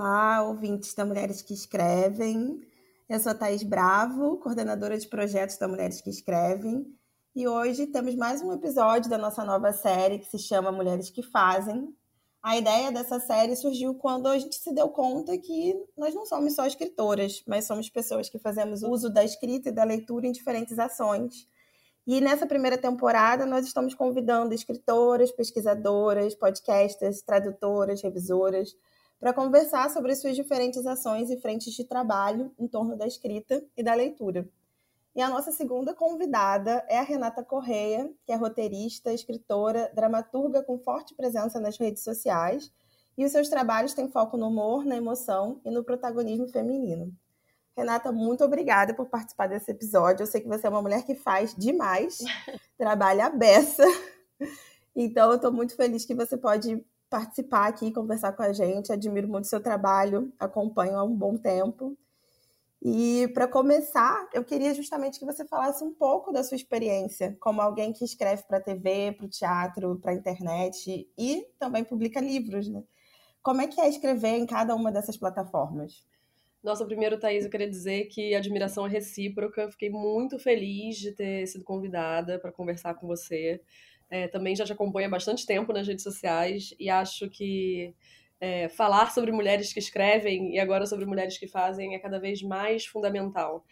Olá, ouvintes da Mulheres que Escrevem. Eu sou Thaís Bravo, coordenadora de projetos da Mulheres que Escrevem, e hoje temos mais um episódio da nossa nova série que se chama Mulheres que Fazem. A ideia dessa série surgiu quando a gente se deu conta que nós não somos só escritoras, mas somos pessoas que fazemos uso da escrita e da leitura em diferentes ações. E nessa primeira temporada, nós estamos convidando escritoras, pesquisadoras, podcasters, tradutoras, revisoras, para conversar sobre suas diferentes ações e frentes de trabalho em torno da escrita e da leitura. E a nossa segunda convidada é a Renata Correia, que é roteirista, escritora, dramaturga com forte presença nas redes sociais, e os seus trabalhos têm foco no humor, na emoção e no protagonismo feminino. Renata, muito obrigada por participar desse episódio. Eu sei que você é uma mulher que faz demais, trabalha a beça. Então, eu estou muito feliz que você pode participar aqui, conversar com a gente. Admiro muito seu trabalho, acompanho há um bom tempo. E para começar, eu queria justamente que você falasse um pouco da sua experiência como alguém que escreve para TV, para o teatro, para a internet e também publica livros, né? Como é que é escrever em cada uma dessas plataformas? Nossa, primeiro, Thaís, eu queria dizer que a admiração é recíproca. Fiquei muito feliz de ter sido convidada para conversar com você. É, também já te acompanho há bastante tempo nas redes sociais e acho que é, falar sobre mulheres que escrevem e agora sobre mulheres que fazem é cada vez mais fundamental.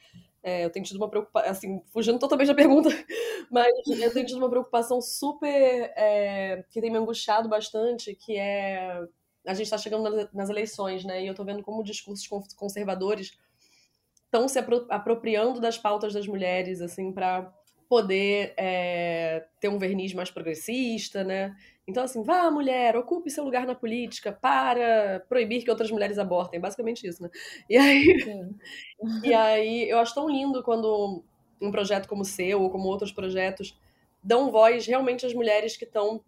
É, eu tenho tido uma preocupação, assim, fugindo totalmente da pergunta, mas eu tenho tido uma preocupação super é, que tem me angustiado bastante, que é a gente está chegando nas eleições, né? E eu estou vendo como discursos conservadores estão se apropriando das pautas das mulheres, assim, para poder é, ter um verniz mais progressista, né? Então, assim, vá, mulher, ocupe seu lugar na política para proibir que outras mulheres abortem. Basicamente isso, né? E aí, e aí eu acho tão lindo quando um projeto como o seu ou como outros projetos dão voz realmente às mulheres que estão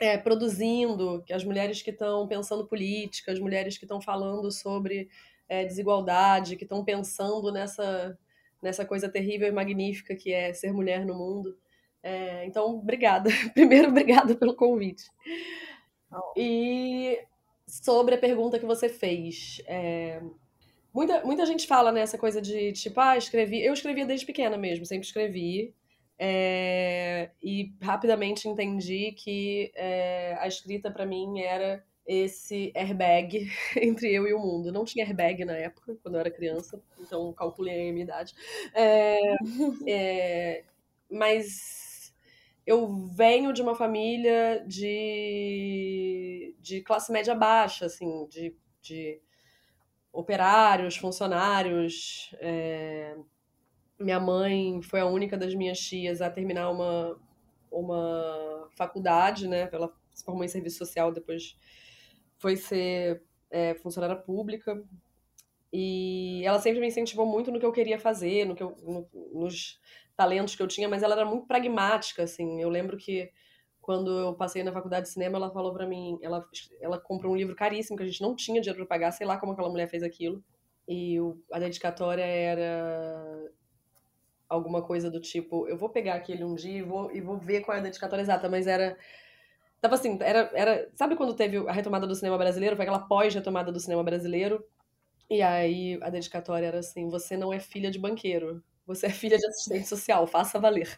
é, produzindo, as mulheres que estão pensando política, as mulheres que estão falando sobre é, desigualdade, que estão pensando nessa nessa coisa terrível e magnífica que é ser mulher no mundo. É, então, obrigada. Primeiro, obrigada pelo convite. E sobre a pergunta que você fez. É, muita, muita gente fala nessa coisa de tipo, ah, escrevi. Eu escrevia desde pequena mesmo, sempre escrevi. É, e rapidamente entendi que é, a escrita para mim era esse airbag entre eu e o mundo. Não tinha airbag na época, quando eu era criança, então calculei a minha idade. É, é, mas eu venho de uma família de, de classe média baixa, assim, de, de operários, funcionários. É, minha mãe foi a única das minhas tias a terminar uma, uma faculdade, né? Ela se formou em serviço social depois foi ser é, funcionária pública. E ela sempre me incentivou muito no que eu queria fazer, no que eu, no, nos talentos que eu tinha, mas ela era muito pragmática, assim. Eu lembro que quando eu passei na faculdade de cinema, ela falou para mim, ela, ela comprou um livro caríssimo que a gente não tinha dinheiro para pagar, sei lá como aquela mulher fez aquilo. E o, a dedicatória era alguma coisa do tipo, eu vou pegar aquele um dia e vou, e vou ver qual é a dedicatória exata, mas era Tava assim, era, era. Sabe quando teve a retomada do cinema brasileiro? Foi aquela pós-retomada do cinema brasileiro. E aí a dedicatória era assim: você não é filha de banqueiro, você é filha de assistente social, faça valer.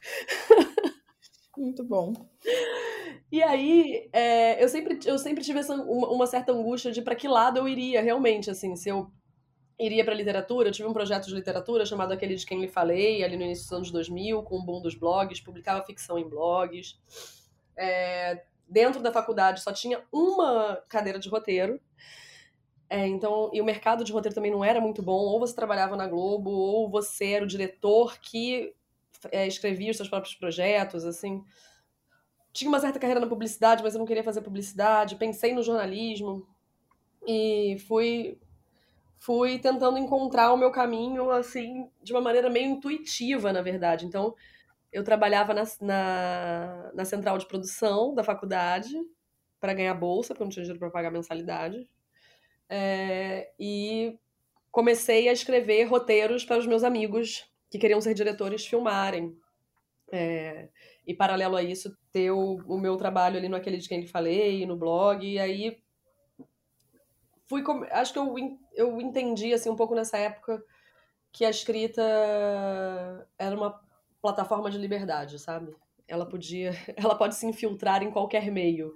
Muito bom. E aí, é, eu, sempre, eu sempre tive essa, uma, uma certa angústia de para que lado eu iria realmente, assim, se eu iria para literatura, eu tive um projeto de literatura chamado aquele de quem lhe falei, ali no início dos anos 2000, com o boom dos blogs, publicava ficção em blogs. É, dentro da faculdade só tinha uma cadeira de roteiro. É, então, e o mercado de roteiro também não era muito bom. Ou você trabalhava na Globo, ou você era o diretor que é, escrevia os seus próprios projetos, assim. Tinha uma certa carreira na publicidade, mas eu não queria fazer publicidade. Pensei no jornalismo e fui fui tentando encontrar o meu caminho assim de uma maneira meio intuitiva, na verdade. Então, eu trabalhava na, na, na central de produção da faculdade para ganhar bolsa, porque não tinha dinheiro para pagar mensalidade. É, e comecei a escrever roteiros para os meus amigos que queriam ser diretores filmarem. É, e paralelo a isso, ter o, o, meu trabalho ali no Aquele de Quem Falei, no blog, e aí fui. Acho que eu, eu entendi, assim, um pouco nessa época que a escrita era uma plataforma de liberdade, sabe? Ela podia. Ela pode se infiltrar em qualquer meio.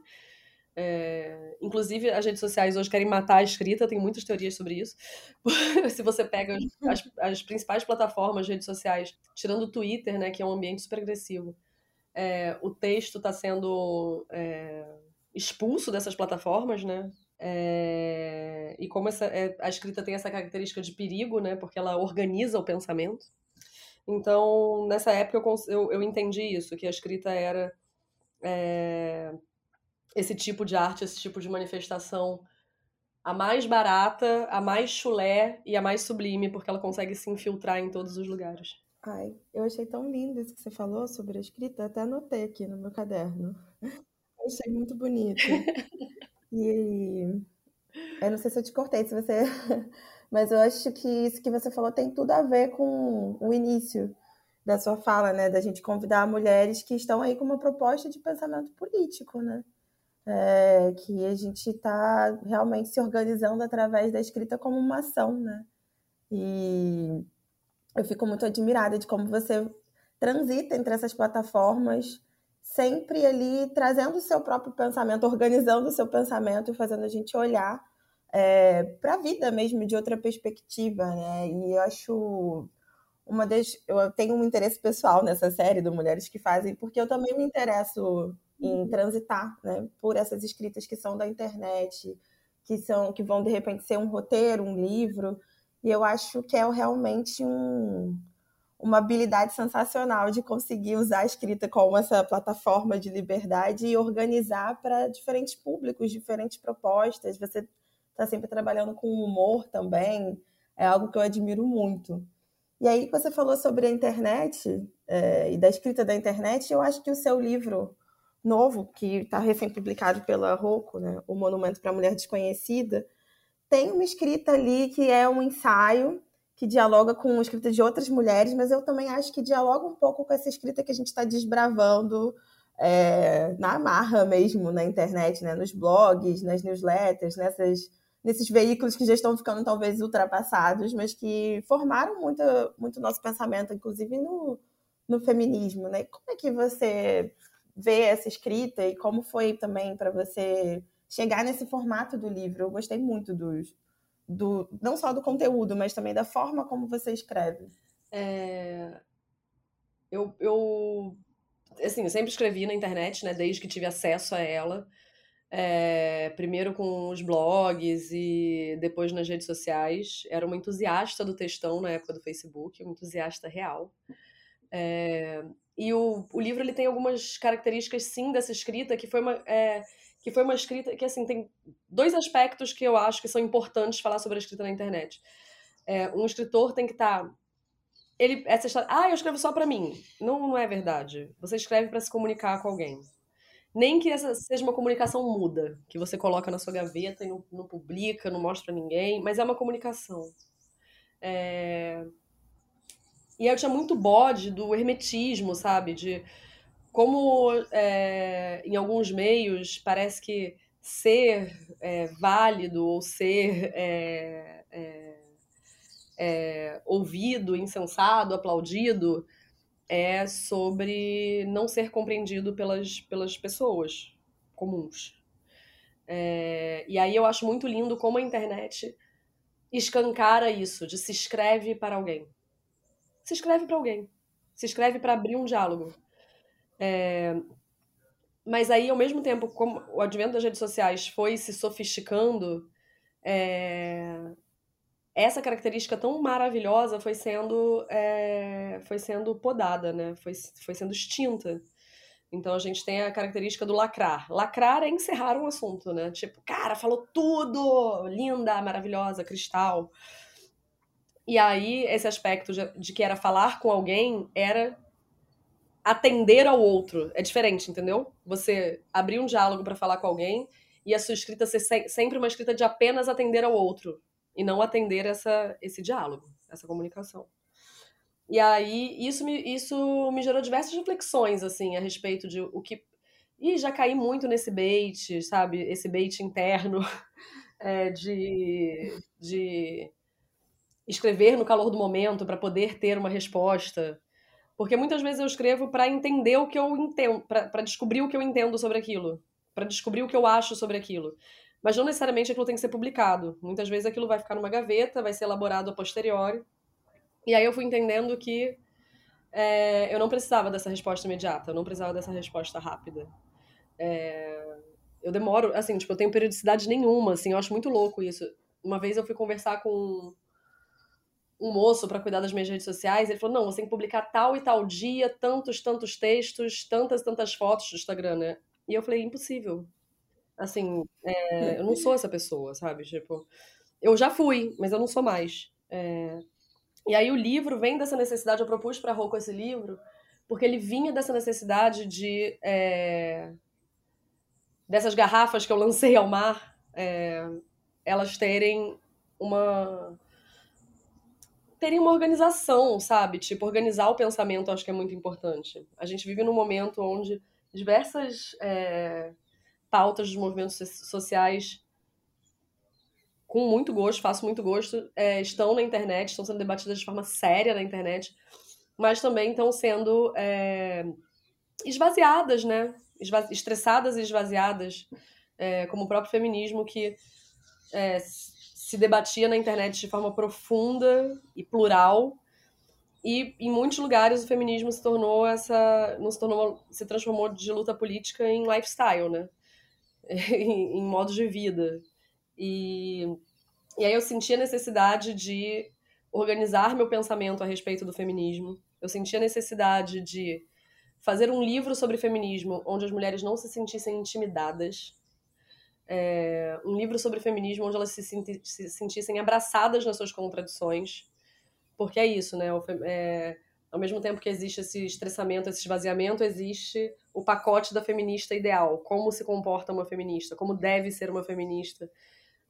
É, inclusive, as redes sociais hoje querem matar a escrita, tem muitas teorias sobre isso. Se você pega as, as, principais plataformas de redes sociais, tirando o Twitter, né, que é um ambiente super agressivo, é, o texto está sendo é, expulso dessas plataformas, né? É, e como essa, é, a escrita tem essa característica de perigo, né? Porque ela organiza o pensamento. Então, nessa época eu, eu, eu entendi isso, que a escrita era é, esse tipo de arte, esse tipo de manifestação a mais barata, a mais chulé e a mais sublime, porque ela consegue se infiltrar em todos os lugares. Ai, eu achei tão lindo isso que você falou sobre a escrita, até anotei aqui no meu caderno. Eu achei muito bonito. E eu não sei se eu te cortei, se você. Mas eu acho que isso que você falou tem tudo a ver com o início da sua fala, né? Da gente convidar mulheres que estão aí com uma proposta de pensamento político, né? é, que a gente está realmente se organizando através da escrita como uma ação, né? E eu fico muito admirada de como você transita entre essas plataformas, sempre ali trazendo o seu próprio pensamento, organizando o seu pensamento e fazendo a gente olhar é, para a vida mesmo de outra perspectiva, né? E eu acho uma das. Eu tenho um interesse pessoal nessa série do Mulheres que Fazem, porque eu também me interesso em transitar né, por essas escritas que são da internet, que são que vão de repente ser um roteiro, um livro. E eu acho que é realmente um, uma habilidade sensacional de conseguir usar a escrita como essa plataforma de liberdade e organizar para diferentes públicos, diferentes propostas. Você está sempre trabalhando com humor também, é algo que eu admiro muito. E aí, você falou sobre a internet é, e da escrita da internet, eu acho que o seu livro novo, que está recém-publicado pela Rocco, né, O Monumento para a Mulher Desconhecida, tem uma escrita ali que é um ensaio que dialoga com a escrita de outras mulheres, mas eu também acho que dialoga um pouco com essa escrita que a gente está desbravando é, na marra mesmo, na internet, né, nos blogs, nas newsletters, nessas, nesses veículos que já estão ficando talvez ultrapassados, mas que formaram muito, muito nosso pensamento, inclusive no, no feminismo. Né? Como é que você ver essa escrita e como foi também para você chegar nesse formato do livro. Eu gostei muito dos, do não só do conteúdo, mas também da forma como você escreve. É... Eu, eu, assim, sempre escrevi na internet, né, desde que tive acesso a ela. É, primeiro com os blogs e depois nas redes sociais. Era uma entusiasta do textão na época do Facebook, uma entusiasta real. É, e o, o livro ele tem algumas características, sim, dessa escrita, que foi uma. É, que foi uma escrita que, assim, tem dois aspectos que eu acho que são importantes falar sobre a escrita na internet. É, um escritor tem que estar. Tá, ele, essa história, ah, eu escrevo só para mim. Não, não é verdade. Você escreve para se comunicar com alguém. Nem que essa seja uma comunicação muda, que você coloca na sua gaveta e não, não publica, não mostra pra ninguém, mas é uma comunicação. É, e eu tinha muito bode do hermetismo, sabe? De como é, em alguns meios parece que ser é, válido ou ser é, é, é, ouvido, insensado, aplaudido é sobre não ser compreendido pelas, pelas pessoas comuns. É, e aí eu acho muito lindo como a internet escancara isso, de se escreve para alguém se escreve para alguém. Se escreve para abrir um diálogo. É... Mas aí, ao mesmo tempo, como o advento das redes sociais foi se sofisticando, é... essa característica tão maravilhosa foi sendo, é... foi sendo podada, né? foi, foi sendo extinta. Então a gente tem a característica do lacrar. Lacrar é encerrar um assunto, né? Tipo, cara, falou tudo! Linda, maravilhosa, cristal. E aí, esse aspecto de, de, que era falar com alguém era atender ao outro. É diferente, entendeu? Você abrir um diálogo para falar com alguém e a sua escrita ser se sempre uma escrita de apenas atender ao outro e não atender essa, esse diálogo, essa comunicação. E aí, isso me, isso me gerou diversas reflexões, assim, a respeito de o que. E já caí muito nesse bait, sabe? Esse bait interno é, de, de escrever no calor do momento para poder ter uma resposta. Porque muitas vezes eu escrevo para entender o que eu entendo, para descobrir o que eu entendo sobre aquilo, para descobrir o que eu acho sobre aquilo. Mas não necessariamente aquilo tem que ser publicado. Muitas vezes aquilo vai ficar numa gaveta, vai ser elaborado a posteriori. E aí eu fui entendendo que é, eu não precisava dessa resposta imediata, eu não precisava dessa resposta rápida. É, eu demoro, assim, tipo, eu tenho periodicidade nenhuma, assim, eu acho muito louco isso. Uma vez eu fui conversar com um moço para cuidar das minhas redes sociais, ele falou: "Não, você tem que publicar tal e tal dia, tantos tantos textos, tantas tantas fotos do Instagram, né?" E eu falei: "Impossível. Assim, é, eu não sou essa pessoa, sabe? Tipo, eu já fui, mas eu não sou mais. É, e aí o livro vem dessa necessidade, eu propus para Rocco esse livro, porque ele vinha dessa necessidade de é, dessas garrafas que eu lancei ao mar, é, elas terem uma terem uma organização, sabe? Tipo, organizar o pensamento acho que é muito importante. A gente vive num momento onde diversas é, pautas dos movimentos sociais com muito gosto, faço muito gosto, é, estão na internet, estão sendo debatidas de forma séria na internet, mas também estão sendo é, esvaziadas, né? estressadas e esvaziadas, é, como o próprio feminismo que é, se debatia na internet de forma profunda e plural. E em muitos lugares o feminismo se tornou essa, não se tornou, se transformou de luta política em lifestyle, né? em, em modo de vida. E, e aí eu senti a necessidade de organizar meu pensamento a respeito do feminismo. Eu senti a necessidade de fazer um livro sobre feminismo onde as mulheres não se sentissem intimidadas. É, um livro sobre feminismo onde elas se, senti se, sentissem abraçadas nas suas contradições. Porque é isso, né? O, é, ao mesmo tempo que existe esse estressamento, esse esvaziamento, existe o pacote da feminista ideal. Como se comporta uma feminista, como deve ser uma feminista,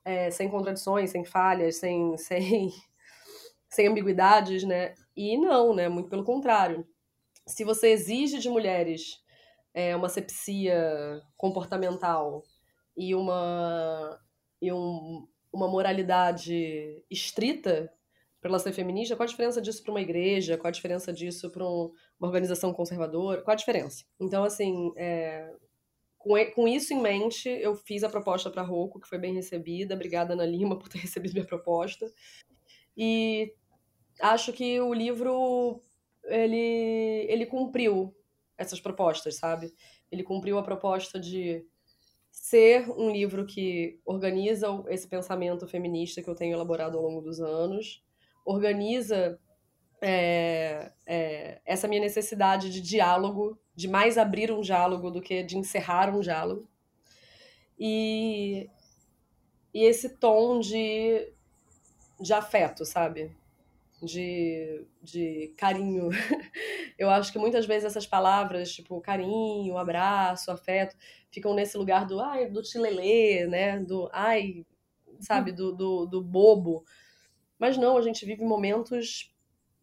é, sem contradições, sem falhas, sem, sem, sem ambiguidades, né? E não, né? Muito pelo contrário. Se você exige de mulheres é, uma sepsia comportamental e uma, e um, uma moralidade estrita, para ela ser feminista, qual a diferença disso para uma igreja? Qual a diferença disso para um, uma organização conservadora? Qual a diferença? Então, assim, é, com, com, isso em mente, eu fiz a proposta para a que foi bem recebida. Obrigada, Ana Lima, por ter recebido minha proposta. E acho que o livro ele, ele cumpriu essas propostas, sabe? Ele cumpriu a proposta de ser um livro que organiza esse pensamento feminista que eu tenho elaborado ao longo dos anos, organiza é, é, essa minha necessidade de diálogo, de mais abrir um diálogo do que de encerrar um diálogo. E, e esse tom de, de afeto, sabe? De, de carinho. Eu acho que muitas vezes essas palavras, tipo carinho, abraço, afeto, ficam nesse lugar do ai, do tilelê, né? Do ai, sabe, do, do, do bobo. Mas não, a gente vive momentos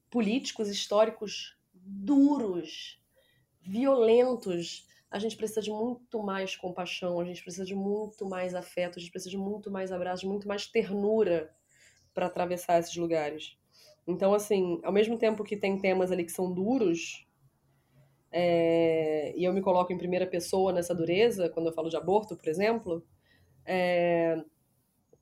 políticos, históricos duros, violentos. A gente precisa de muito mais compaixão, a gente precisa de muito mais afeto, a gente precisa de muito mais abraço, de muito mais ternura para atravessar esses lugares. Então, assim, ao mesmo tempo que tem temas ali que são duros, é, e eu me coloco em primeira pessoa nessa dureza, quando eu falo de aborto, por exemplo, é,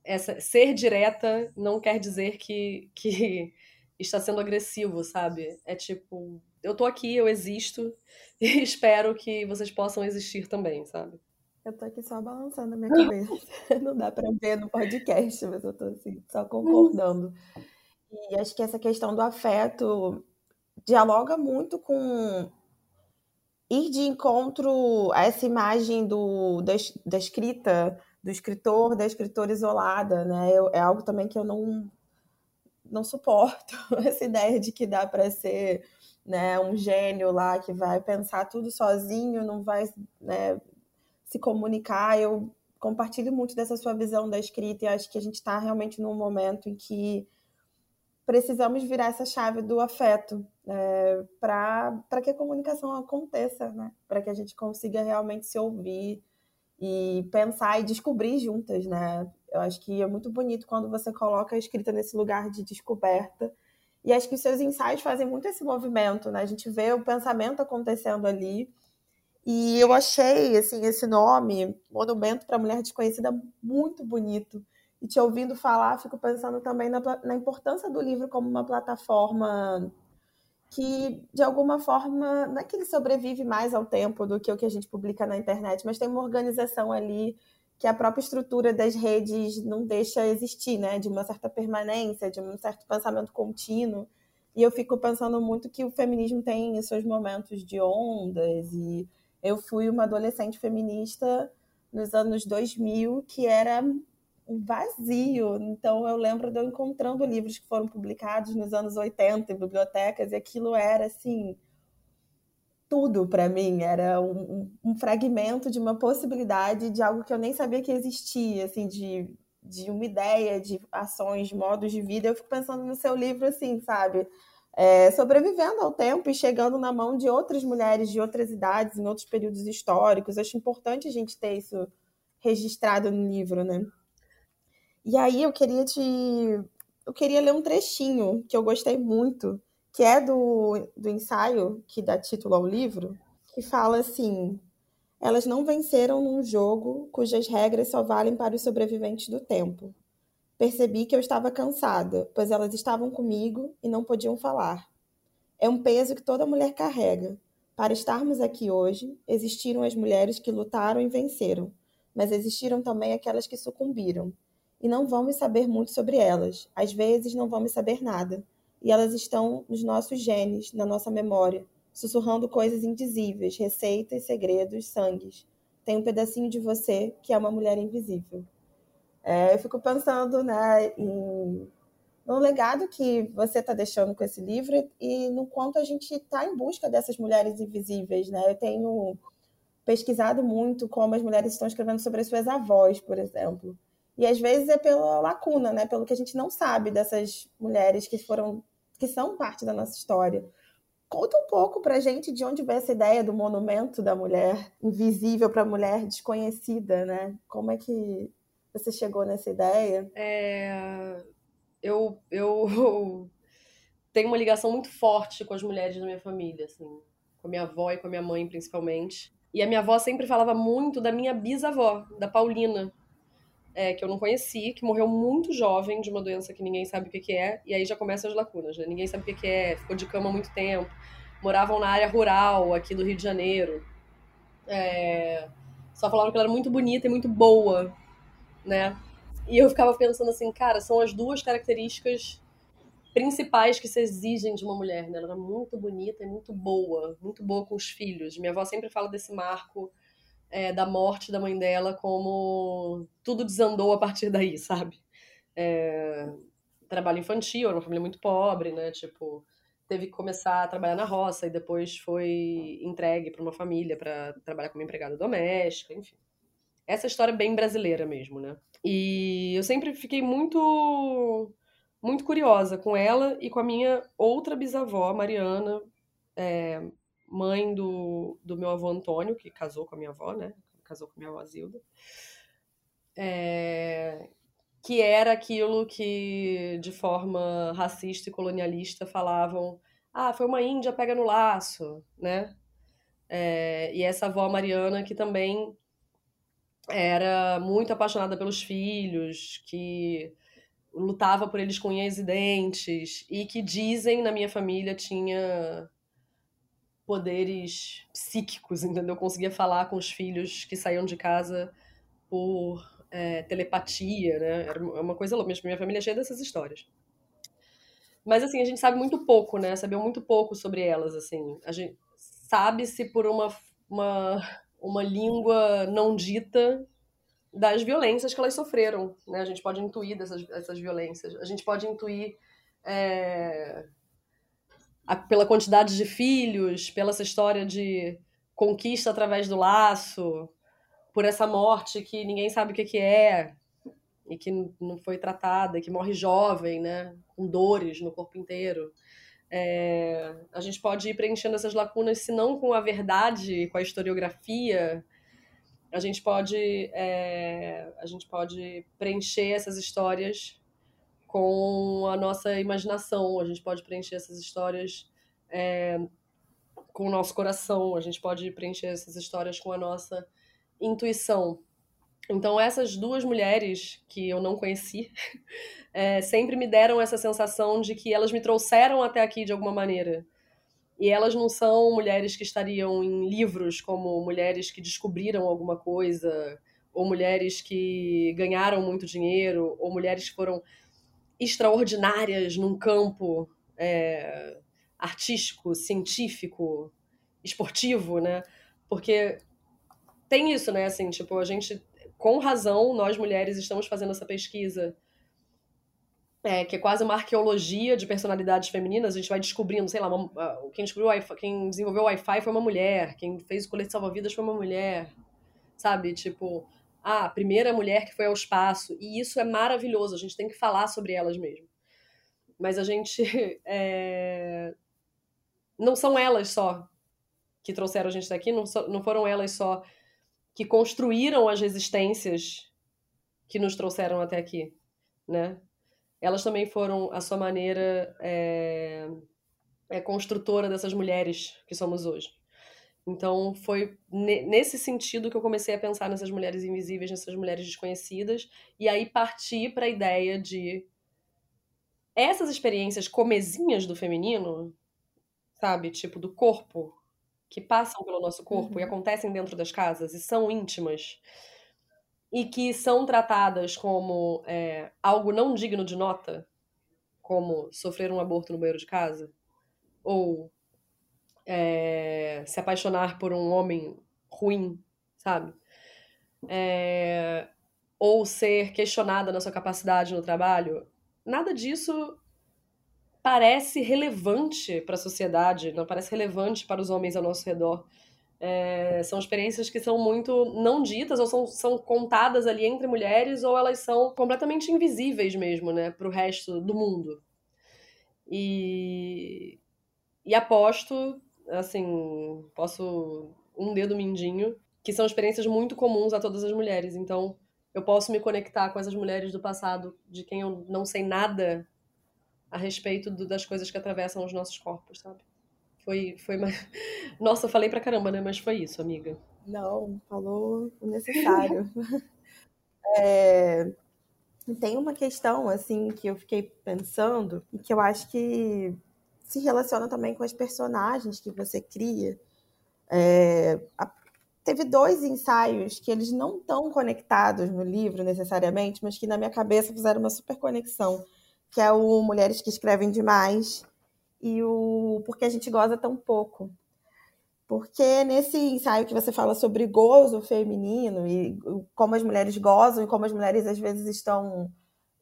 essa ser direta não quer dizer que, que está sendo agressivo, sabe? É tipo, eu tô aqui, eu existo e espero que vocês possam existir também, sabe? Eu tô aqui só balançando a minha cabeça. não dá para ver no podcast, mas eu tô assim, só concordando. E acho que essa questão do afeto dialoga muito com ir de encontro a essa imagem do, da, da escrita do escritor, da escritora isolada, né? Eu, é algo também que eu não não suporto essa ideia de que dá para ser né, um gênio lá que vai pensar tudo sozinho, não vai né, se comunicar. Eu compartilho muito dessa sua visão da escrita e acho que a gente está realmente num momento em que precisamos virar essa chave do afeto é, para que a comunicação aconteça, né? para que a gente consiga realmente se ouvir e pensar e descobrir juntas, né? Eu acho que é muito bonito quando você coloca a escrita nesse lugar de descoberta. E acho que os seus ensaios fazem muito esse movimento, né? A gente vê o pensamento acontecendo ali. E eu achei, assim, esse nome, Monumento para a Mulher Desconhecida, muito bonito. E te ouvindo falar, fico pensando também na, na importância do livro como uma plataforma que, de alguma forma, não é que ele sobrevive mais ao tempo do que o que a gente publica na internet, mas tem uma organização ali que a própria estrutura das redes não deixa existir, né? De uma certa permanência, de um certo pensamento contínuo. E eu fico pensando muito que o feminismo tem seus momentos de ondas. E eu fui uma adolescente feminista nos anos 2000 que era um vazio. Então eu lembro de eu encontrando livros que foram publicados nos anos 80 em bibliotecas e aquilo era assim tudo para mim, era um, um, fragmento de uma possibilidade de algo que eu nem sabia que existia, assim, de, de uma ideia, de ações, de modos de vida. Eu fico pensando no seu livro assim, sabe? É, sobrevivendo ao tempo e chegando na mão de outras mulheres de outras idades, em outros períodos históricos. Acho importante a gente ter isso registrado no livro, né? E aí eu queria te. Eu queria ler um trechinho que eu gostei muito, que é do, do ensaio que dá título ao livro, que fala assim: Elas não venceram num jogo cujas regras só valem para os sobreviventes do tempo. Percebi que eu estava cansada, pois elas estavam comigo e não podiam falar. É um peso que toda mulher carrega. Para estarmos aqui hoje, existiram as mulheres que lutaram e venceram, mas existiram também aquelas que sucumbiram e não vamos saber muito sobre elas. Às vezes não vamos saber nada. E elas estão nos nossos genes, na nossa memória, sussurrando coisas indizíveis, receitas, segredos, sangues. Tem um pedacinho de você que é uma mulher invisível. É, eu fico pensando né, em, no legado que você está deixando com esse livro e no quanto a gente está em busca dessas mulheres invisíveis. Né? Eu tenho pesquisado muito como as mulheres estão escrevendo sobre as suas avós, por exemplo. E às vezes é pela lacuna, né? Pelo que a gente não sabe dessas mulheres que foram, que são parte da nossa história. Conta um pouco pra gente de onde veio essa ideia do monumento da mulher invisível para a mulher desconhecida, né? Como é que você chegou nessa ideia? É... Eu, eu tenho uma ligação muito forte com as mulheres da minha família, assim, com a minha avó e com a minha mãe, principalmente. E a minha avó sempre falava muito da minha bisavó, da Paulina, é, que eu não conheci, que morreu muito jovem de uma doença que ninguém sabe o que, que é, e aí já começam as lacunas, né? Ninguém sabe o que, que é, ficou de cama há muito tempo, moravam na área rural aqui do Rio de Janeiro. É, só falavam que ela era muito bonita e muito boa, né? E eu ficava pensando assim, cara, são as duas características principais que se exigem de uma mulher, né? Ela era muito bonita e muito boa, muito boa com os filhos. Minha avó sempre fala desse marco é, da morte da mãe dela como tudo desandou a partir daí, sabe? É, trabalho infantil, era uma família muito pobre, né? Tipo, teve que começar a trabalhar na roça e depois foi entregue para uma família para trabalhar como empregada doméstica, enfim. Essa história é bem brasileira mesmo, né? E eu sempre fiquei muito muito curiosa com ela e com a minha outra bisavó, Mariana, é, mãe do, do meu avô Antônio, que casou com a minha avó, né? Casou com a minha avó Zilda. É, que era aquilo que, de forma racista e colonialista, falavam: ah, foi uma índia, pega no laço, né? É, e essa avó Mariana, que também era muito apaixonada pelos filhos, que lutava por eles com unhas e dentes, e que dizem na minha família tinha poderes psíquicos, entendeu? Eu conseguia falar com os filhos que saíam de casa por é, telepatia, né? Era uma coisa louca. Minha família é cheia dessas histórias. Mas, assim, a gente sabe muito pouco, né? Sabeu muito pouco sobre elas, assim. A gente sabe-se por uma, uma, uma língua não dita das violências que elas sofreram, né? A gente pode intuir dessas, dessas violências. A gente pode intuir... É a, pela quantidade de filhos, pela essa história de conquista através do laço, por essa morte que ninguém sabe o que, que é e que não foi tratada, que morre jovem, né, com dores no corpo inteiro. É, a gente pode ir preenchendo essas lacunas, se não com a verdade, com a historiografia, a gente pode é, a gente pode preencher essas histórias com a nossa imaginação, a gente pode preencher essas histórias é, com o nosso coração, a gente pode preencher essas histórias com a nossa intuição. Então, essas duas mulheres que eu não conheci é, sempre me deram essa sensação de que elas me trouxeram até aqui de alguma maneira. E elas não são mulheres que estariam em livros como mulheres que descobriram alguma coisa, ou mulheres que ganharam muito dinheiro, ou mulheres que foram extraordinárias num campo é, artístico, científico, esportivo, né? Porque tem isso, né? Assim, tipo, a gente, com razão, nós mulheres estamos fazendo essa pesquisa é, que é quase uma arqueologia de personalidades femininas, a gente vai descobrindo, sei lá, uma, quem, descobriu quem desenvolveu o Wi-Fi foi uma mulher, quem fez o colete salva-vidas foi uma mulher, sabe? Tipo, ah, a primeira mulher que foi ao espaço, e isso é maravilhoso, a gente tem que falar sobre elas mesmo. Mas a gente. É... Não são elas só que trouxeram a gente daqui, não, so, não foram elas só que construíram as resistências que nos trouxeram até aqui, né? elas também foram, a sua maneira, é, é construtora dessas mulheres que somos hoje. Então, foi nesse sentido que eu comecei a pensar nessas mulheres invisíveis, nessas mulheres desconhecidas, e aí parti para a ideia de essas experiências comezinhas do feminino, sabe? Tipo, do corpo, que passam pelo nosso corpo uhum. e acontecem dentro das casas e são íntimas e que são tratadas como é, algo não digno de nota, como sofrer um aborto no banheiro de casa, ou é, se apaixonar por um homem ruim, sabe? É, ou ser questionada na sua capacidade no trabalho, nada disso parece relevante para a sociedade, não parece relevante para os homens ao nosso redor. É, são experiências que são muito não ditas ou são, são contadas ali entre mulheres ou elas são completamente invisíveis mesmo, né, para o resto do mundo. E, e aposto, assim, posso um dedo mindinho, que são experiências muito comuns a todas as mulheres. Então, eu posso me conectar com essas mulheres do passado de quem eu não sei nada a respeito do, das coisas que atravessam os nossos corpos, sabe? Foi, foi. Nossa, eu falei pra caramba, né? Mas foi isso, amiga. Não, falou o necessário. é... Tem uma questão, assim, que eu fiquei pensando e que eu acho que se relaciona também com as personagens que você cria. É... A... Teve dois ensaios que eles não estão conectados no livro necessariamente, mas que na minha cabeça fizeram uma super conexão, que é o Mulheres que Escrevem Demais e o Porque a gente goza tão pouco. Porque nesse ensaio que você fala sobre gozo feminino e como as mulheres gozam e como as mulheres às vezes estão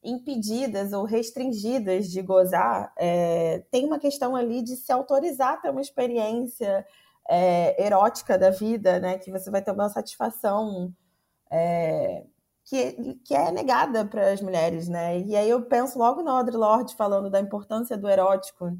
impedidas ou restringidas de gozar, é, tem uma questão ali de se autorizar a ter uma experiência é, erótica da vida, né? Que você vai ter uma satisfação é, que, que é negada para as mulheres, né? E aí eu penso logo no Audre Lorde falando da importância do erótico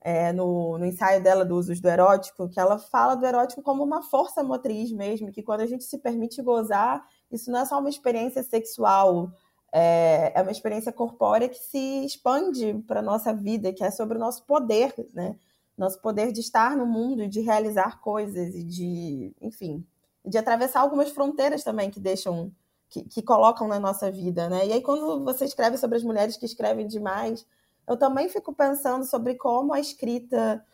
é, no, no, ensaio dela do usos do erótico, que ela fala do erótico como uma força motriz mesmo, que quando a gente se permite gozar, isso não é só uma experiência sexual, é uma experiência corpórea que se expande para a nossa vida, que é sobre o nosso poder, né? Nosso poder de estar no mundo, de realizar coisas e de, enfim, de atravessar algumas fronteiras também que deixam, que, que colocam na nossa vida, né? E aí quando você escreve sobre as mulheres que escrevem demais, eu também fico pensando sobre como a escrita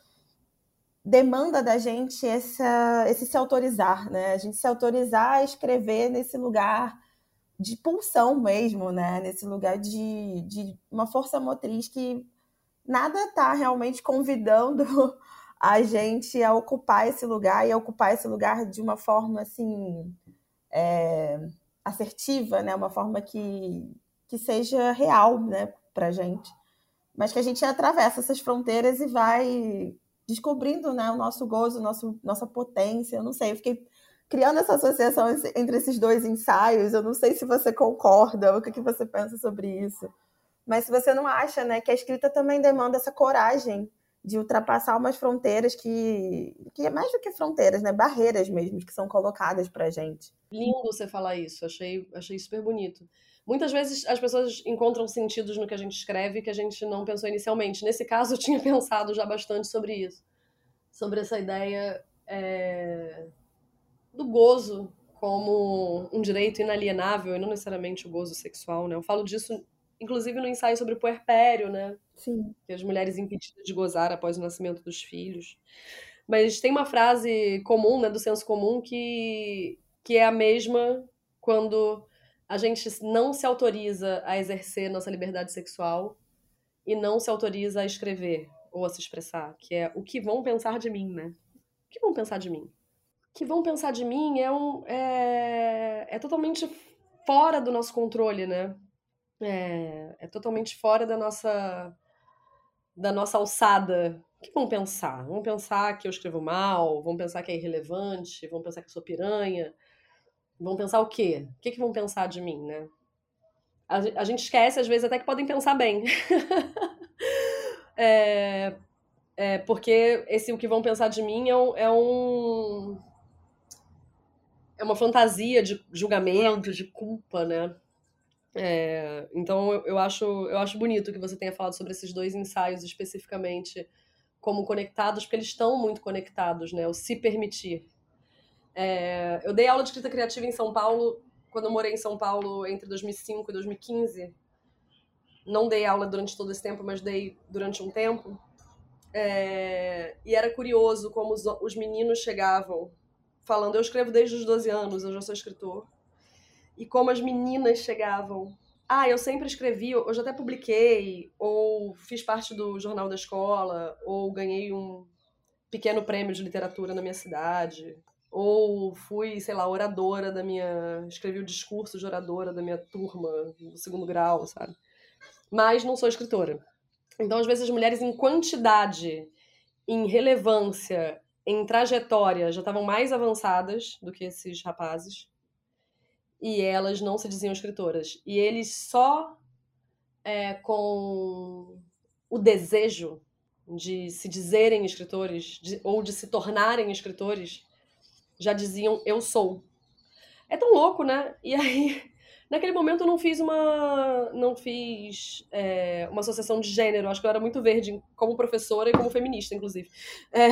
demanda da gente essa, esse se autorizar, né? A gente se autorizar a escrever nesse lugar de pulsão mesmo, né? Nesse lugar de, de uma força motriz que nada está realmente convidando a gente a ocupar esse lugar e a ocupar esse lugar de uma forma assim é, assertiva, né? Uma forma que, que seja real, né? Para gente mas que a gente atravessa essas fronteiras e vai descobrindo né, o nosso gozo, nosso, nossa potência. Eu não sei, eu fiquei criando essa associação entre esses dois ensaios. Eu não sei se você concorda, o que, que você pensa sobre isso. Mas se você não acha né, que a escrita também demanda essa coragem de ultrapassar umas fronteiras que, que é mais do que fronteiras, né? Barreiras mesmo que são colocadas pra gente. Lindo você falar isso, achei, achei super bonito. Muitas vezes as pessoas encontram sentidos no que a gente escreve que a gente não pensou inicialmente. Nesse caso, eu tinha pensado já bastante sobre isso. Sobre essa ideia é, do gozo como um direito inalienável e não necessariamente o gozo sexual, né? Eu falo disso, inclusive, no ensaio sobre o puerpério, né? Sim. Que as mulheres impedidas de gozar após o nascimento dos filhos. Mas tem uma frase comum, né, do senso comum, que, que é a mesma quando a gente não se autoriza a exercer nossa liberdade sexual e não se autoriza a escrever ou a se expressar, que é o que vão pensar de mim, né? O que vão pensar de mim? Que vão pensar de mim é um é, é totalmente fora do nosso controle, né? É, é totalmente fora da nossa da nossa alçada. O que vão pensar? Vão pensar que eu escrevo mal? Vão pensar que é irrelevante? Vão pensar que sou piranha? Vão pensar o quê? O que, que vão pensar de mim, né? A, a gente esquece, às vezes, até que podem pensar bem. é, é, porque esse o que vão pensar de mim é um, é um. É uma fantasia de julgamento, de culpa, né? É, então eu, eu, acho, eu acho bonito que você tenha falado sobre esses dois ensaios especificamente como conectados, porque eles estão muito conectados, né? O se permitir. É, eu dei aula de escrita criativa em São Paulo quando eu morei em São Paulo entre 2005 e 2015. Não dei aula durante todo esse tempo, mas dei durante um tempo. É, e era curioso como os, os meninos chegavam falando: Eu escrevo desde os 12 anos, eu já sou escritor. E como as meninas chegavam: Ah, eu sempre escrevi, eu já até publiquei, ou fiz parte do jornal da escola, ou ganhei um pequeno prêmio de literatura na minha cidade ou fui, sei lá, oradora da minha. escrevi o discurso de oradora da minha turma do segundo grau, sabe? Mas não sou escritora. Então, às vezes, as mulheres em quantidade, em relevância, em trajetória, já estavam mais avançadas do que esses rapazes. E elas não se diziam escritoras. E eles só é, com o desejo de se dizerem escritores, de, ou de se tornarem escritores, já diziam eu sou. É tão louco, né? E aí, naquele momento eu não fiz uma. não fiz é, uma associação de gênero. Acho que eu era muito verde como professora e como feminista, inclusive. É,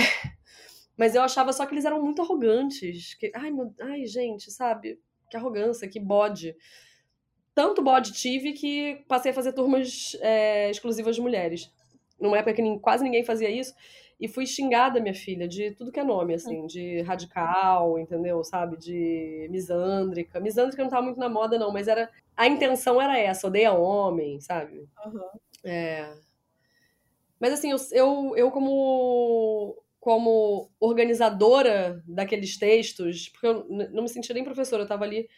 mas eu achava só que eles eram muito arrogantes. Que, ai, meu, ai, gente, sabe? Que arrogância, que bode. Tanto bode tive que passei a fazer turmas é, exclusivas de mulheres. Numa época que quase ninguém fazia isso e fui xingada, minha filha, de tudo que é nome, assim, de radical, entendeu? Sabe? De misândrica. Misândrica não tava muito na moda, não, mas era. A intenção era essa, odeia homem, sabe? Uhum. É. Mas assim, eu, eu, eu como, como organizadora daqueles textos, porque eu não me sentia nem professora, eu tava ali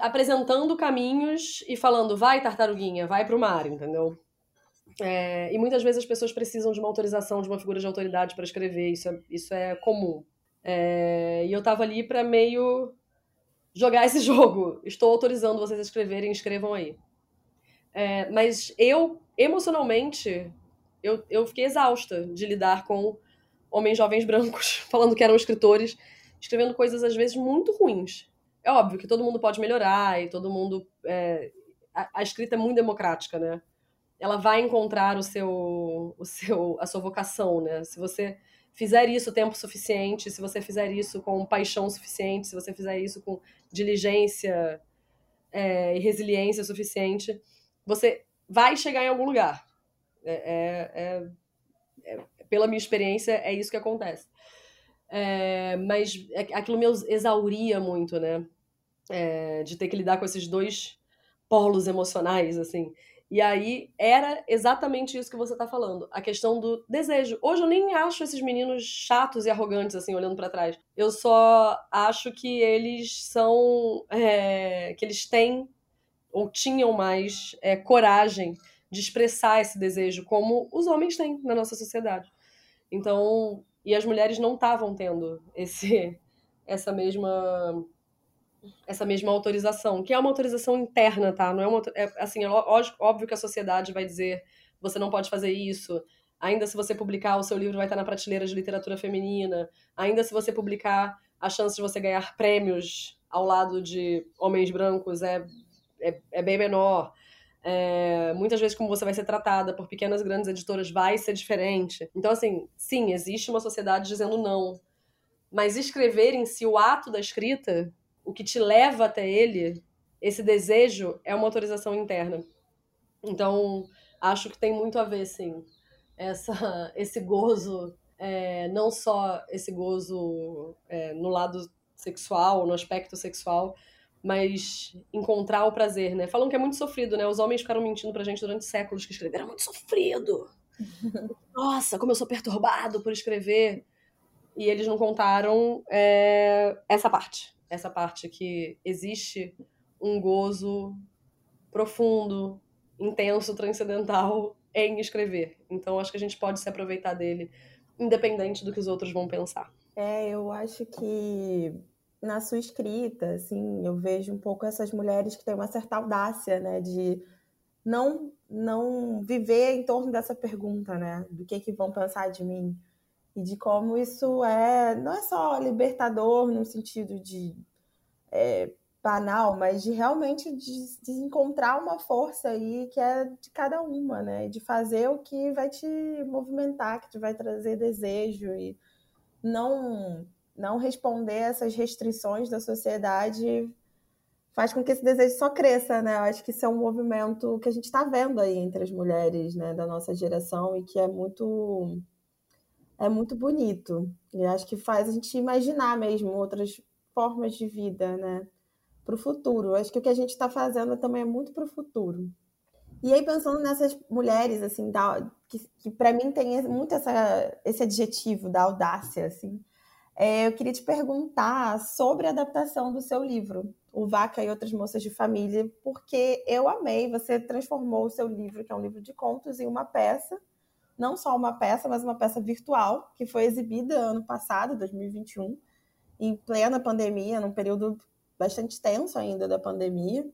apresentando caminhos e falando, vai, tartaruguinha, vai pro mar, entendeu? É, e muitas vezes as pessoas precisam de uma autorização de uma figura de autoridade para escrever, isso é, isso é comum. É, e eu estava ali para meio jogar esse jogo. Estou autorizando vocês a escreverem, escrevam aí. É, mas eu, emocionalmente, eu, eu fiquei exausta de lidar com homens jovens brancos falando que eram escritores, escrevendo coisas às vezes muito ruins. É óbvio que todo mundo pode melhorar e todo mundo. É, a, a escrita é muito democrática, né? ela vai encontrar o seu, o seu, a sua vocação, né? Se você fizer isso tempo suficiente, se você fizer isso com paixão suficiente, se você fizer isso com diligência é, e resiliência suficiente, você vai chegar em algum lugar. É, é, é, é pela minha experiência, é isso que acontece. É, mas é, aquilo me exauria muito, né? de ter que lidar com esses dois polos emocionais, assim. E aí era exatamente isso que você tá falando, a questão do desejo. Hoje eu nem acho esses meninos chatos e arrogantes, assim, olhando para trás. Eu só acho que eles são. É, que eles têm, ou tinham mais, é, coragem de expressar esse desejo, como os homens têm na nossa sociedade. Então. E as mulheres não estavam tendo esse, essa mesma essa mesma autorização, que é uma autorização interna, tá? Não é uma é, assim, é lógico, óbvio que a sociedade vai dizer você não pode fazer isso. ainda se você publicar, o seu livro vai estar na prateleira de literatura feminina, ainda se você publicar, a chance de você ganhar prêmios ao lado de homens brancos é, é, é bem menor. É, muitas vezes como você vai ser tratada por pequenas grandes editoras vai ser diferente. Então, assim, sim, existe uma sociedade dizendo não. Mas escrever em si, o ato da escrita, o que te leva até ele, esse desejo, é uma autorização interna. Então, acho que tem muito a ver, sim, essa, esse gozo, é, não só esse gozo é, no lado sexual, no aspecto sexual, mas encontrar o prazer, né? Falam que é muito sofrido, né? Os homens ficaram mentindo pra gente durante séculos que escrever era muito sofrido. Nossa, como eu sou perturbado por escrever. E eles não contaram é, essa parte. Essa parte que existe um gozo profundo, intenso, transcendental em escrever. Então acho que a gente pode se aproveitar dele, independente do que os outros vão pensar. É, eu acho que na sua escrita, assim, eu vejo um pouco essas mulheres que têm uma certa audácia, né, de não não viver em torno dessa pergunta, né, do que que vão pensar de mim. E de como isso é não é só libertador no sentido de é, banal, mas de realmente de, de, encontrar uma força aí que é de cada uma, né, de fazer o que vai te movimentar, que te vai trazer desejo e não não responder essas restrições da sociedade faz com que esse desejo só cresça, né? Eu acho que isso é um movimento que a gente está vendo aí entre as mulheres, né, da nossa geração e que é muito é muito bonito. E acho que faz a gente imaginar mesmo outras formas de vida, né, para o futuro. Acho que o que a gente está fazendo também é muito para o futuro. E aí pensando nessas mulheres assim, da, que, que para mim tem muito essa, esse adjetivo da audácia, assim é, eu queria te perguntar sobre a adaptação do seu livro, O Vaca e Outras Moças de Família, porque eu amei. Você transformou o seu livro, que é um livro de contos, em uma peça. Não só uma peça, mas uma peça virtual, que foi exibida ano passado, 2021, em plena pandemia, num período bastante tenso ainda da pandemia.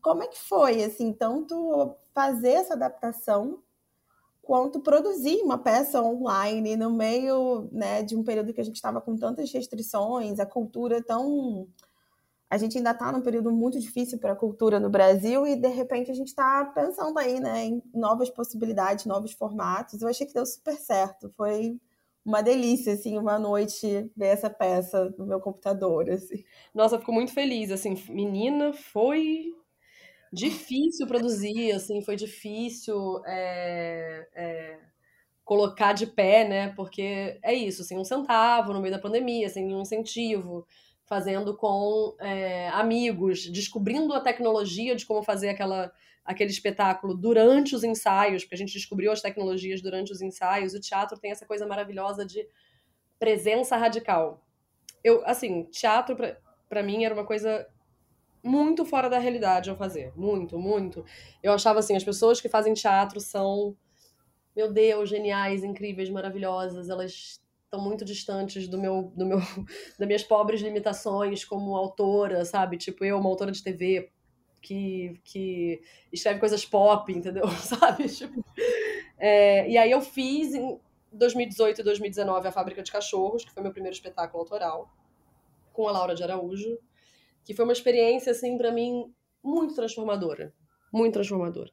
Como é que foi, assim, tanto fazer essa adaptação quanto produzir uma peça online no meio né, de um período que a gente estava com tantas restrições, a cultura tão. A gente ainda está num período muito difícil para a cultura no Brasil e, de repente, a gente está pensando aí né, em novas possibilidades, novos formatos. Eu achei que deu super certo. Foi uma delícia, assim, uma noite ver essa peça no meu computador, assim. Nossa, fico muito feliz, assim, menina, foi difícil produzir, assim, foi difícil é, é, colocar de pé, né? Porque é isso, sem assim, um centavo no meio da pandemia, sem nenhum incentivo, fazendo com é, amigos, descobrindo a tecnologia de como fazer aquela, aquele espetáculo durante os ensaios, porque a gente descobriu as tecnologias durante os ensaios. O teatro tem essa coisa maravilhosa de presença radical. Eu, assim, teatro para mim era uma coisa muito fora da realidade ao fazer. Muito, muito. Eu achava assim, as pessoas que fazem teatro são, meu Deus, geniais, incríveis, maravilhosas. Elas estão muito distantes do meu, do meu, das minhas pobres limitações como autora, sabe? Tipo, eu, uma autora de TV que, que escreve coisas pop, entendeu? Sabe? Tipo, é, e aí eu fiz em 2018 e 2019 a Fábrica de Cachorros, que foi meu primeiro espetáculo autoral, com a Laura de Araújo que foi uma experiência, assim, para mim, muito transformadora. Muito transformadora.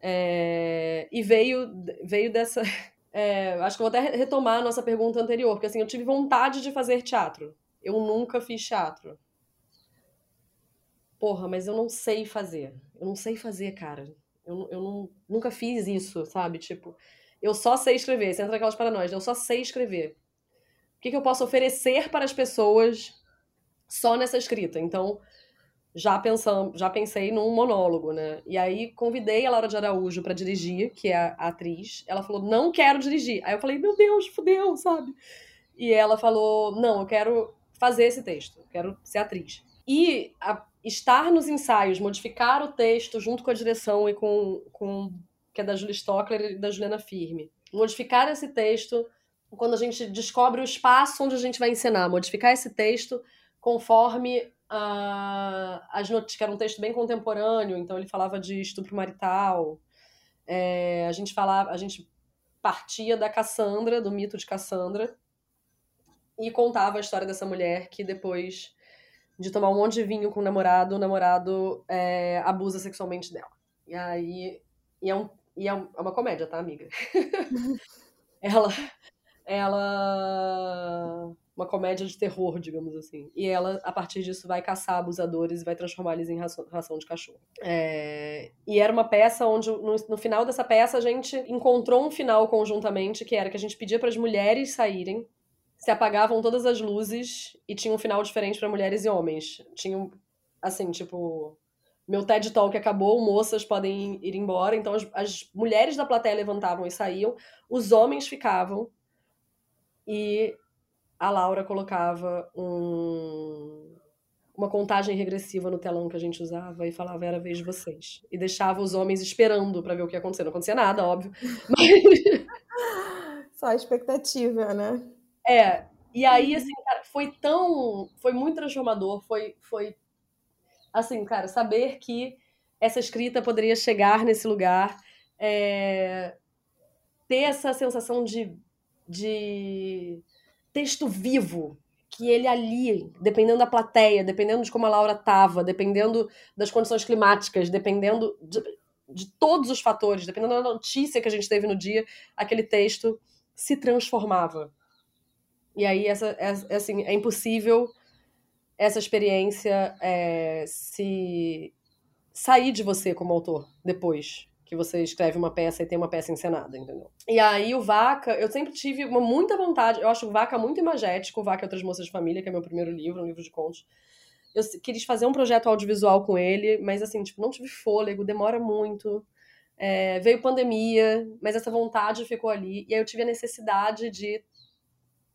É, e veio, veio dessa. É, acho que vou até retomar a nossa pergunta anterior, porque assim, eu tive vontade de fazer teatro. Eu nunca fiz teatro. Porra, mas eu não sei fazer. Eu não sei fazer, cara. Eu, eu não, nunca fiz isso, sabe? Tipo, eu só sei escrever. Você entra aquelas paranoias. Eu só sei escrever. O que, que eu posso oferecer para as pessoas só nessa escrita. Então, já pensando, já pensei num monólogo, né? E aí convidei a Laura de Araújo para dirigir, que é a, atriz. Ela falou: "Não quero dirigir". Aí eu falei: "Meu Deus, fudeu", sabe? E ela falou: "Não, eu quero fazer esse texto, eu quero ser atriz". E a, estar nos ensaios, modificar o texto junto com a direção e com, com que é da Julie Stockler e da Juliana Firme. Modificar esse texto quando a gente descobre o espaço onde a gente vai encenar, modificar esse texto conforme uh, as notícias, que era um texto bem contemporâneo, então ele falava de estupro marital. É, a gente falava, a gente partia da Cassandra, do mito de Cassandra, e contava a história dessa mulher que depois de tomar um monte de vinho com o namorado, o namorado é, abusa sexualmente dela. E aí. E é, um, e é uma comédia, tá, amiga? ela. Ela. Uma comédia de terror, digamos assim. E ela, a partir disso, vai caçar abusadores e vai transformar eles em ração, ração de cachorro. É... E era uma peça onde, no, no final dessa peça, a gente encontrou um final conjuntamente, que era que a gente pedia para as mulheres saírem se apagavam todas as luzes e tinha um final diferente para mulheres e homens. Tinha, assim, tipo, meu TED Talk acabou, moças podem ir embora. Então as, as, mulheres da plateia levantavam e saíam, os homens ficavam e a Laura colocava um, uma contagem regressiva no telão que a gente usava e falava era a vez de vocês. E deixava os homens esperando para ver o que ia acontecer. Não acontecia nada, óbvio. Mas... Só a expectativa, né? É, e aí, assim, cara, foi tão. Foi muito transformador. Foi, foi. Assim, cara, saber que essa escrita poderia chegar nesse lugar, é, ter essa sensação de, de texto vivo, que ele ali, dependendo da plateia, dependendo de como a Laura tava, dependendo das condições climáticas, dependendo de, de todos os fatores, dependendo da notícia que a gente teve no dia, aquele texto se transformava. E aí, essa, é, é, assim, é impossível essa experiência é, se sair de você como autor depois que você escreve uma peça e tem uma peça encenada, entendeu? E aí o Vaca, eu sempre tive uma muita vontade, eu acho o Vaca muito imagético, o Vaca e Outras Moças de Família, que é meu primeiro livro, um livro de contos. Eu quis fazer um projeto audiovisual com ele, mas assim, tipo, não tive fôlego, demora muito. É, veio pandemia, mas essa vontade ficou ali. E aí eu tive a necessidade de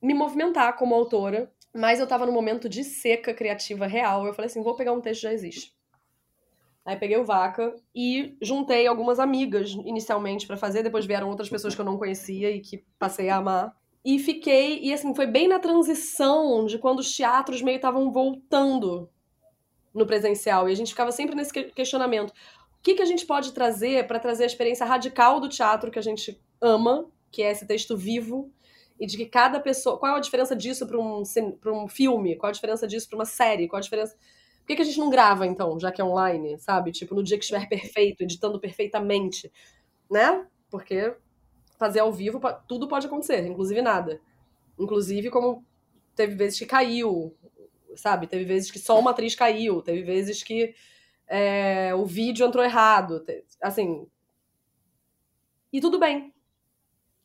me movimentar como autora, mas eu tava num momento de seca criativa real. Eu falei assim, vou pegar um texto que já existe. Aí peguei o Vaca e juntei algumas amigas inicialmente para fazer, depois vieram outras pessoas que eu não conhecia e que passei a amar. E fiquei, e assim, foi bem na transição de quando os teatros meio estavam voltando no presencial. E a gente ficava sempre nesse questionamento. O que, que a gente pode trazer para trazer a experiência radical do teatro que a gente ama, que é esse texto vivo, e de que cada pessoa. Qual é a diferença disso para um, um filme? Qual a diferença disso para uma série? Qual a diferença. Por que, que a gente não grava, então, já que é online, sabe? Tipo, no dia que estiver perfeito, editando perfeitamente, né? Porque fazer ao vivo, tudo pode acontecer, inclusive nada. Inclusive, como teve vezes que caiu, sabe? Teve vezes que só uma atriz caiu, teve vezes que é, o vídeo entrou errado, assim. E tudo bem.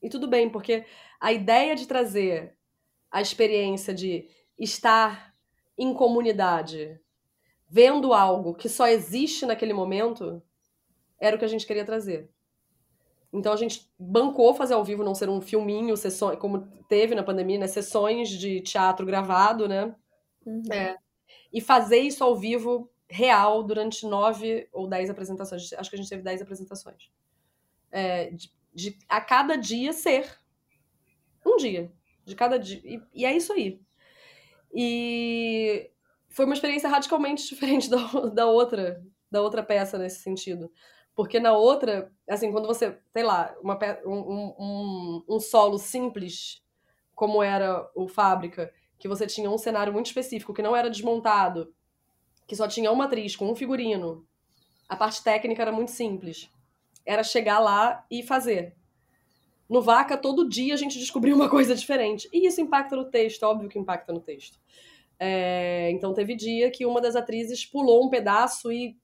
E tudo bem, porque a ideia de trazer a experiência de estar em comunidade, vendo algo que só existe naquele momento, era o que a gente queria trazer. Então a gente bancou fazer ao vivo, não ser um filminho, sessões, como teve na pandemia, né? Sessões de teatro gravado, né? Uhum. É, e fazer isso ao vivo real durante nove ou dez apresentações. Acho que a gente teve dez apresentações. É, de, de, a cada dia ser um dia. De cada dia. E, e é isso aí. E foi uma experiência radicalmente diferente da, da outra, da outra peça nesse sentido. Porque na outra, assim, quando você, sei lá, uma, um, um, um solo simples, como era o Fábrica, que você tinha um cenário muito específico, que não era desmontado, que só tinha uma atriz com um figurino, a parte técnica era muito simples. Era chegar lá e fazer. No Vaca, todo dia a gente descobriu uma coisa diferente. E isso impacta no texto, óbvio que impacta no texto. É, então teve dia que uma das atrizes pulou um pedaço e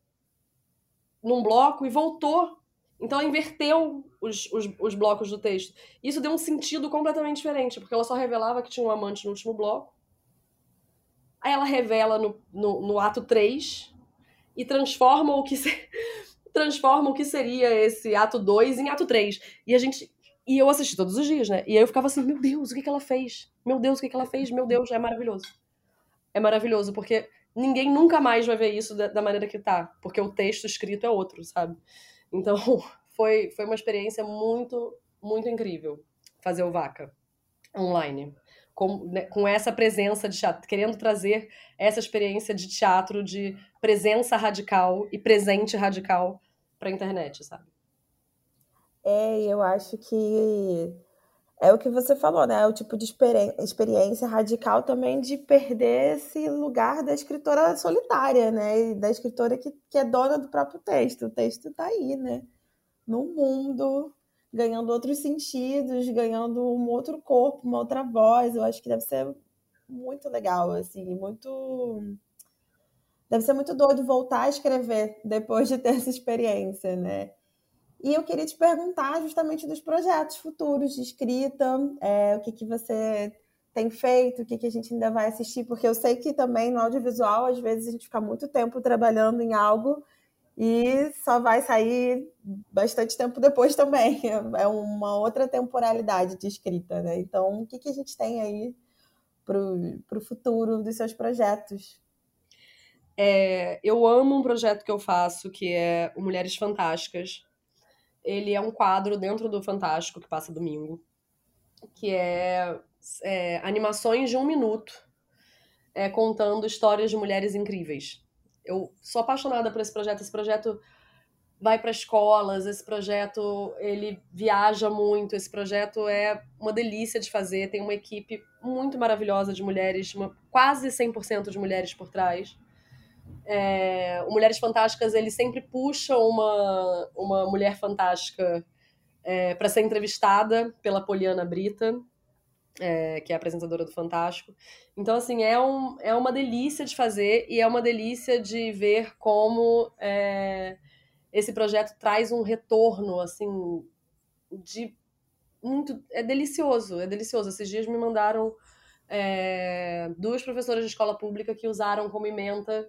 num bloco e voltou. Então ela inverteu os, os, os, blocos do texto. Isso deu um sentido completamente diferente, porque ela só revelava que tinha um amante no último bloco. Aí ela revela no, no, no ato 3 e transforma o que se... transforma o que seria esse ato 2 em ato 3. E a gente e eu assisti todos os dias, né? E aí eu ficava assim, meu Deus, o que, que ela fez? Meu Deus, o que, que ela fez? Meu Deus, é maravilhoso. É maravilhoso, porque ninguém nunca mais vai ver isso da, da maneira que tá. Porque o texto escrito é outro, sabe? Então, foi, foi uma experiência muito, muito incrível fazer o Vaca online. Com, né, com essa presença de teatro, querendo trazer essa experiência de teatro de presença radical e presente radical para a internet, sabe? É, eu acho que é o que você falou, né? É o tipo de experiência radical também de perder esse lugar da escritora solitária, né? E da escritora que, que é dona do próprio texto. O texto está aí, né? No mundo, ganhando outros sentidos, ganhando um outro corpo, uma outra voz. Eu acho que deve ser muito legal, assim, muito. Deve ser muito doido voltar a escrever depois de ter essa experiência, né? E eu queria te perguntar justamente dos projetos futuros de escrita, é, o que, que você tem feito, o que, que a gente ainda vai assistir, porque eu sei que também no audiovisual, às vezes, a gente fica muito tempo trabalhando em algo e só vai sair bastante tempo depois também. É uma outra temporalidade de escrita, né? Então, o que, que a gente tem aí para o futuro dos seus projetos? É, eu amo um projeto que eu faço, que é o Mulheres Fantásticas, ele é um quadro dentro do Fantástico que passa domingo, que é, é animações de um minuto, é, contando histórias de mulheres incríveis. Eu sou apaixonada por esse projeto. Esse projeto vai para escolas, esse projeto ele viaja muito, esse projeto é uma delícia de fazer, tem uma equipe muito maravilhosa de mulheres, uma, quase 100% de mulheres por trás. É, o Mulheres Fantásticas ele sempre puxa uma, uma mulher fantástica é, para ser entrevistada pela Poliana Brita, é, que é apresentadora do Fantástico. Então, assim, é, um, é uma delícia de fazer e é uma delícia de ver como é, esse projeto traz um retorno, assim, de muito... É delicioso, é delicioso. Esses dias me mandaram é, duas professoras de escola pública que usaram como ementa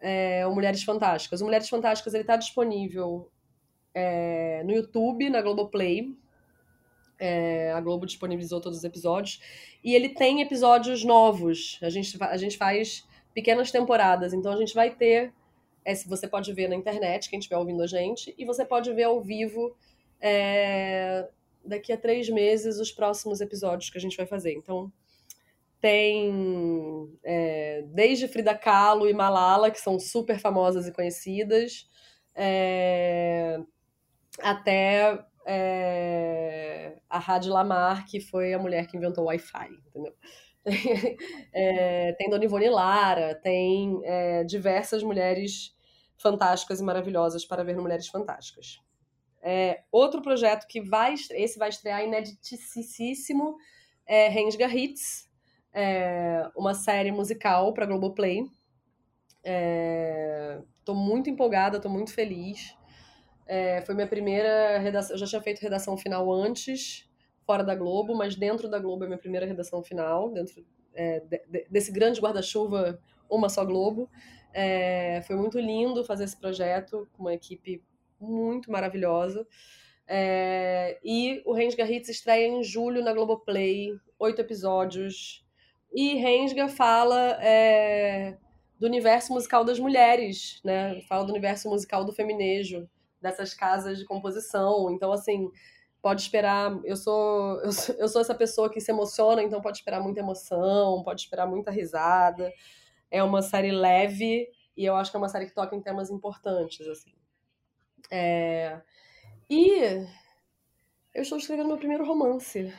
é, o Mulheres Fantásticas. O Mulheres Fantásticas ele está disponível é, no YouTube, na Globoplay. É, a Globo disponibilizou todos os episódios. E ele tem episódios novos. A gente, a gente faz pequenas temporadas. Então a gente vai ter. É, você pode ver na internet, quem estiver ouvindo a gente, e você pode ver ao vivo é, daqui a três meses os próximos episódios que a gente vai fazer. Então, tem é, desde Frida Kahlo e Malala, que são super famosas e conhecidas, é, até é, a Hadi Lamar, que foi a mulher que inventou o Wi-Fi, entendeu? É, tem Dona Ivone Lara, tem é, diversas mulheres fantásticas e maravilhosas para ver Mulheres Fantásticas. É, outro projeto que vai, esse vai estrear ineditíssimo é Rensga Hits, é, uma série musical para Globoplay. É, muito empolgada, estou muito feliz. É, foi minha primeira redação. Eu já tinha feito redação final antes, fora da Globo, mas dentro da Globo é minha primeira redação final, dentro é, de, desse grande guarda-chuva, uma só Globo. É, foi muito lindo fazer esse projeto com uma equipe muito maravilhosa. É, e o Range Garritz estreia em julho na Globoplay, oito episódios. E Rensga fala é, do universo musical das mulheres, né? Fala do universo musical do feminejo, dessas casas de composição. Então, assim, pode esperar. Eu sou, eu sou, eu sou essa pessoa que se emociona, então pode esperar muita emoção, pode esperar muita risada. É uma série leve e eu acho que é uma série que toca em temas importantes, assim. É... E eu estou escrevendo meu primeiro romance.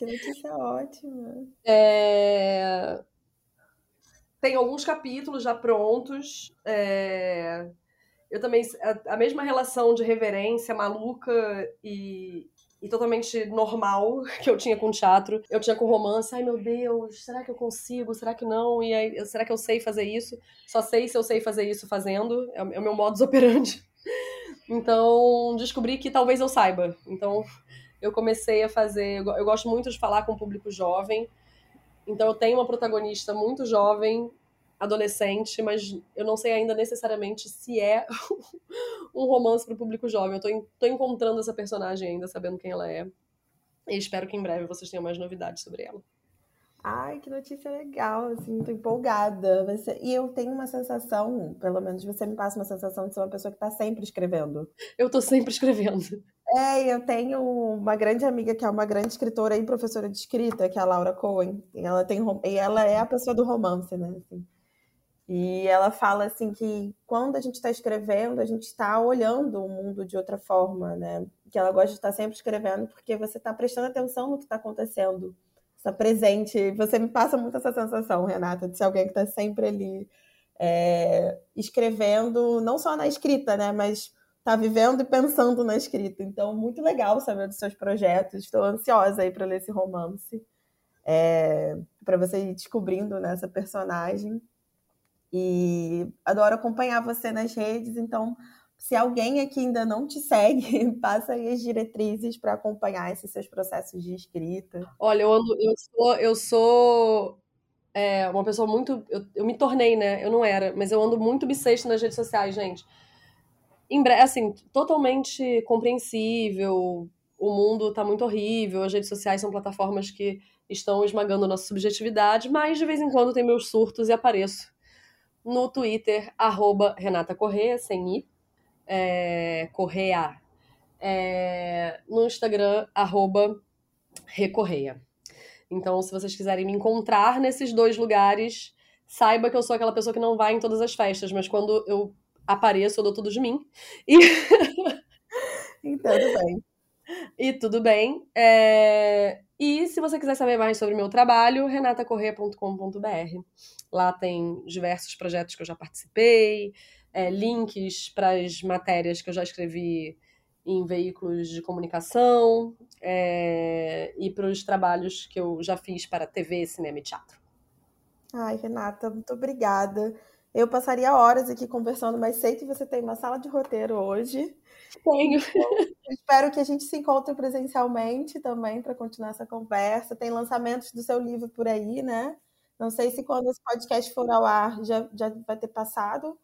Que notícia ótima. É... Tem alguns capítulos já prontos. É... Eu também. A, a mesma relação de reverência maluca e, e totalmente normal que eu tinha com teatro, eu tinha com romance. Ai meu Deus, será que eu consigo? Será que não? E aí, será que eu sei fazer isso? Só sei se eu sei fazer isso fazendo. É, é o meu modus operandi. Então, descobri que talvez eu saiba. Então, eu comecei a fazer. Eu gosto muito de falar com o público jovem. Então eu tenho uma protagonista muito jovem, adolescente, mas eu não sei ainda necessariamente se é um romance para o público jovem. Eu tô, tô encontrando essa personagem ainda, sabendo quem ela é. E espero que em breve vocês tenham mais novidades sobre ela. Ai, que notícia legal, assim, tô empolgada. Você... E eu tenho uma sensação, pelo menos você me passa uma sensação de ser uma pessoa que tá sempre escrevendo. Eu tô sempre escrevendo. É, eu tenho uma grande amiga que é uma grande escritora e professora de escrita, que é a Laura Cohen. E ela, tem, e ela é a pessoa do romance, né? Assim. E ela fala assim que quando a gente está escrevendo, a gente está olhando o mundo de outra forma, né? Que ela gosta de estar sempre escrevendo porque você está prestando atenção no que está acontecendo, está presente. Você me passa muito essa sensação, Renata, de ser alguém que está sempre ali é, escrevendo, não só na escrita, né? Mas está vivendo e pensando na escrita. Então, muito legal saber dos seus projetos. Estou ansiosa aí para ler esse romance, é, para você ir descobrindo né, personagem. E adoro acompanhar você nas redes, então se alguém aqui ainda não te segue, passa aí as diretrizes para acompanhar esses seus processos de escrita. Olha, eu, eu sou, eu sou é, uma pessoa muito. Eu, eu, me tornei, né? Eu não era, mas eu ando muito bissexto nas redes sociais, gente. Em breve, assim, totalmente compreensível. O mundo tá muito horrível, as redes sociais são plataformas que estão esmagando nossa subjetividade, mas de vez em quando tem meus surtos e apareço no Twitter, arroba Renata Correia, sem I, é. É, no Instagram, arroba Recorreia. Então, se vocês quiserem me encontrar nesses dois lugares, saiba que eu sou aquela pessoa que não vai em todas as festas, mas quando eu apareço, eu dou tudo de mim. E... então, tudo bem. E tudo bem. É... E se você quiser saber mais sobre o meu trabalho, renatacorreia.com.br. Lá tem diversos projetos que eu já participei, é, links para as matérias que eu já escrevi em veículos de comunicação é, e para os trabalhos que eu já fiz para TV, cinema e teatro. Ai, Renata, muito obrigada. Eu passaria horas aqui conversando, mas sei que você tem uma sala de roteiro hoje. Tenho. Espero que a gente se encontre presencialmente também para continuar essa conversa. Tem lançamentos do seu livro por aí, né? Não sei se quando esse podcast for ao ar já, já vai ter passado,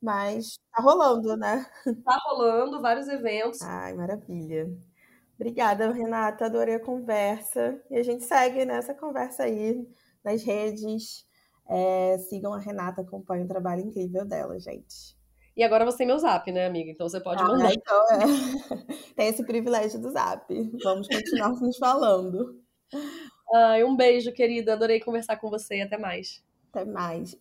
mas tá rolando, né? Tá rolando vários eventos. Ai, maravilha. Obrigada, Renata. Adorei a conversa. E a gente segue nessa conversa aí nas redes. É, sigam a Renata, acompanhem o trabalho incrível dela, gente. E agora você tem meu zap, né, amiga? Então você pode ah, mandar. Então é. Tem esse privilégio do zap. Vamos continuar nos falando. Ai, um beijo, querida. Adorei conversar com você e até mais. Até mais.